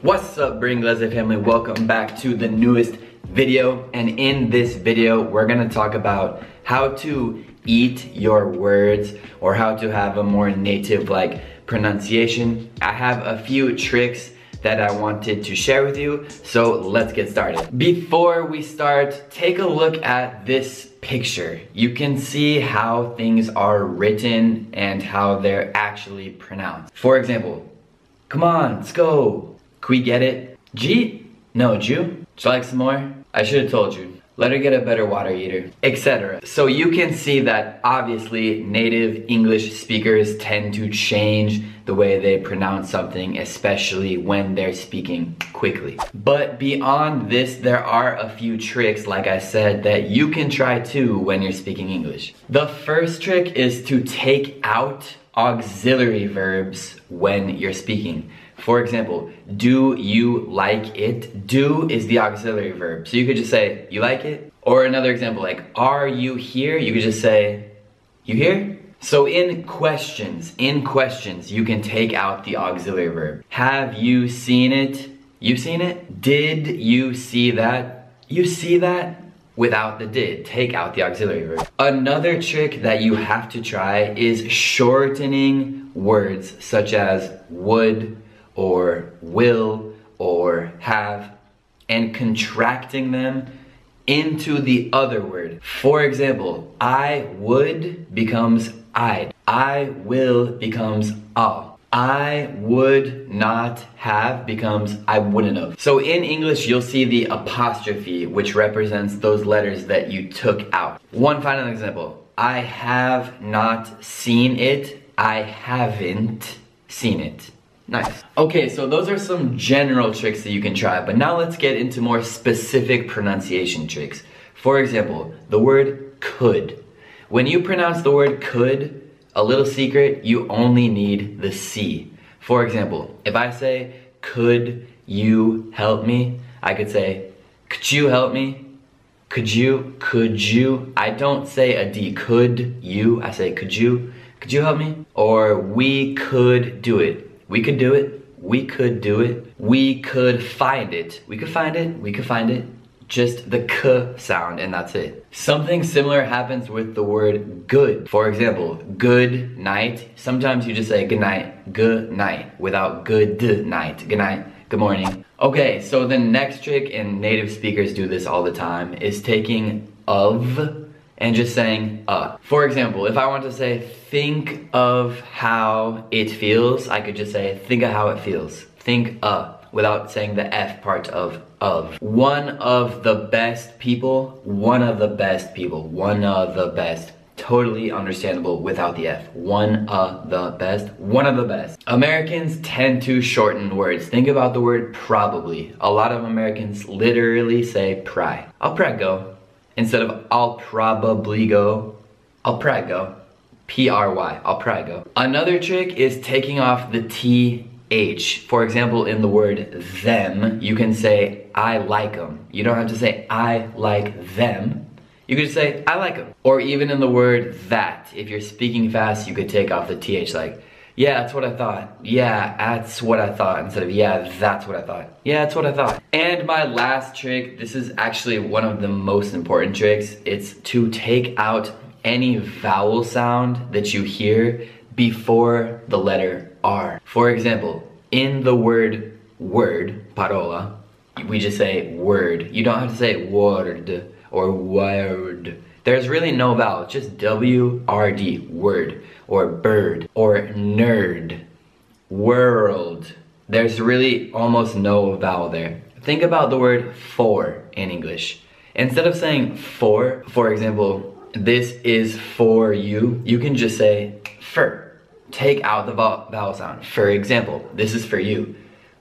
What's up Bringlese family? Welcome back to the newest video and in this video we're gonna talk about how to eat your words or how to have a more native like pronunciation. I have a few tricks that I wanted to share with you, so let's get started. Before we start, take a look at this picture. You can see how things are written and how they're actually pronounced. For example, come on, let's go. Can we get it? G? No, Jew? Would you like some more? I should have told you. Let her get a better water heater, etc. So you can see that obviously native English speakers tend to change the way they pronounce something, especially when they're speaking quickly. But beyond this, there are a few tricks, like I said, that you can try too when you're speaking English. The first trick is to take out auxiliary verbs when you're speaking. For example, do you like it? Do is the auxiliary verb. So you could just say, you like it? Or another example, like, are you here? You could just say, you here? So in questions, in questions, you can take out the auxiliary verb. Have you seen it? You seen it? Did you see that? You see that? Without the did, take out the auxiliary verb. Another trick that you have to try is shortening words such as would, or will or have and contracting them into the other word. For example, I would becomes I'd. I will becomes I'll. I would not have becomes I wouldn't have. So in English, you'll see the apostrophe, which represents those letters that you took out. One final example. I have not seen it. I haven't seen it. Nice. Okay, so those are some general tricks that you can try, but now let's get into more specific pronunciation tricks. For example, the word could. When you pronounce the word could, a little secret, you only need the C. For example, if I say, could you help me? I could say, could you help me? Could you, could you? I don't say a D, could you? I say, could you? Could you help me? Or we could do it. We could do it. We could do it. We could find it. We could find it. We could find it. Just the k sound and that's it. Something similar happens with the word good. For example, good night. Sometimes you just say good night, good night without good night. Good night, good morning. Okay, so the next trick, and native speakers do this all the time, is taking of and just saying uh. For example, if I want to say think of how it feels, I could just say think of how it feels. Think uh without saying the F part of of. One of the best people, one of the best people, one of the best. Totally understandable without the F. One of the best, one of the best. Americans tend to shorten words. Think about the word probably. A lot of Americans literally say pry. I'll pry go. Instead of I'll probably go, I'll probably go. P-R-Y, I'll probably go. Another trick is taking off the T-H. For example, in the word them, you can say I like them. You don't have to say I like them. You could say I like them. Or even in the word that, if you're speaking fast, you could take off the TH like yeah, that's what I thought. Yeah, that's what I thought. Instead of, yeah, that's what I thought. Yeah, that's what I thought. And my last trick, this is actually one of the most important tricks. It's to take out any vowel sound that you hear before the letter R. For example, in the word word, parola, we just say word. You don't have to say word or word. There's really no vowel, just W-R-D, word, or bird, or nerd, world. There's really almost no vowel there. Think about the word for in English. Instead of saying for, for example, this is for you, you can just say for. Take out the vowel sound. For example, this is for you.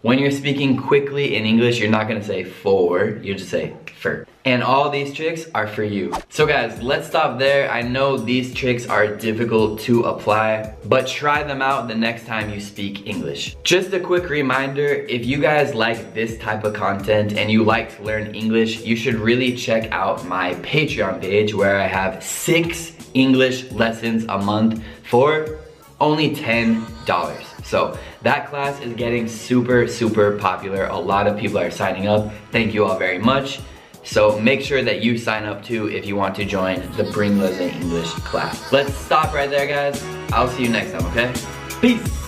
When you're speaking quickly in English, you're not gonna say for, you just say for. And all these tricks are for you. So guys, let's stop there. I know these tricks are difficult to apply, but try them out the next time you speak English. Just a quick reminder, if you guys like this type of content and you like to learn English, you should really check out my Patreon page where I have six English lessons a month for only $10. So that class is getting super, super popular. A lot of people are signing up. Thank you all very much. So make sure that you sign up too if you want to join the Bring Leslie English class. Let's stop right there, guys. I'll see you next time, okay? Peace.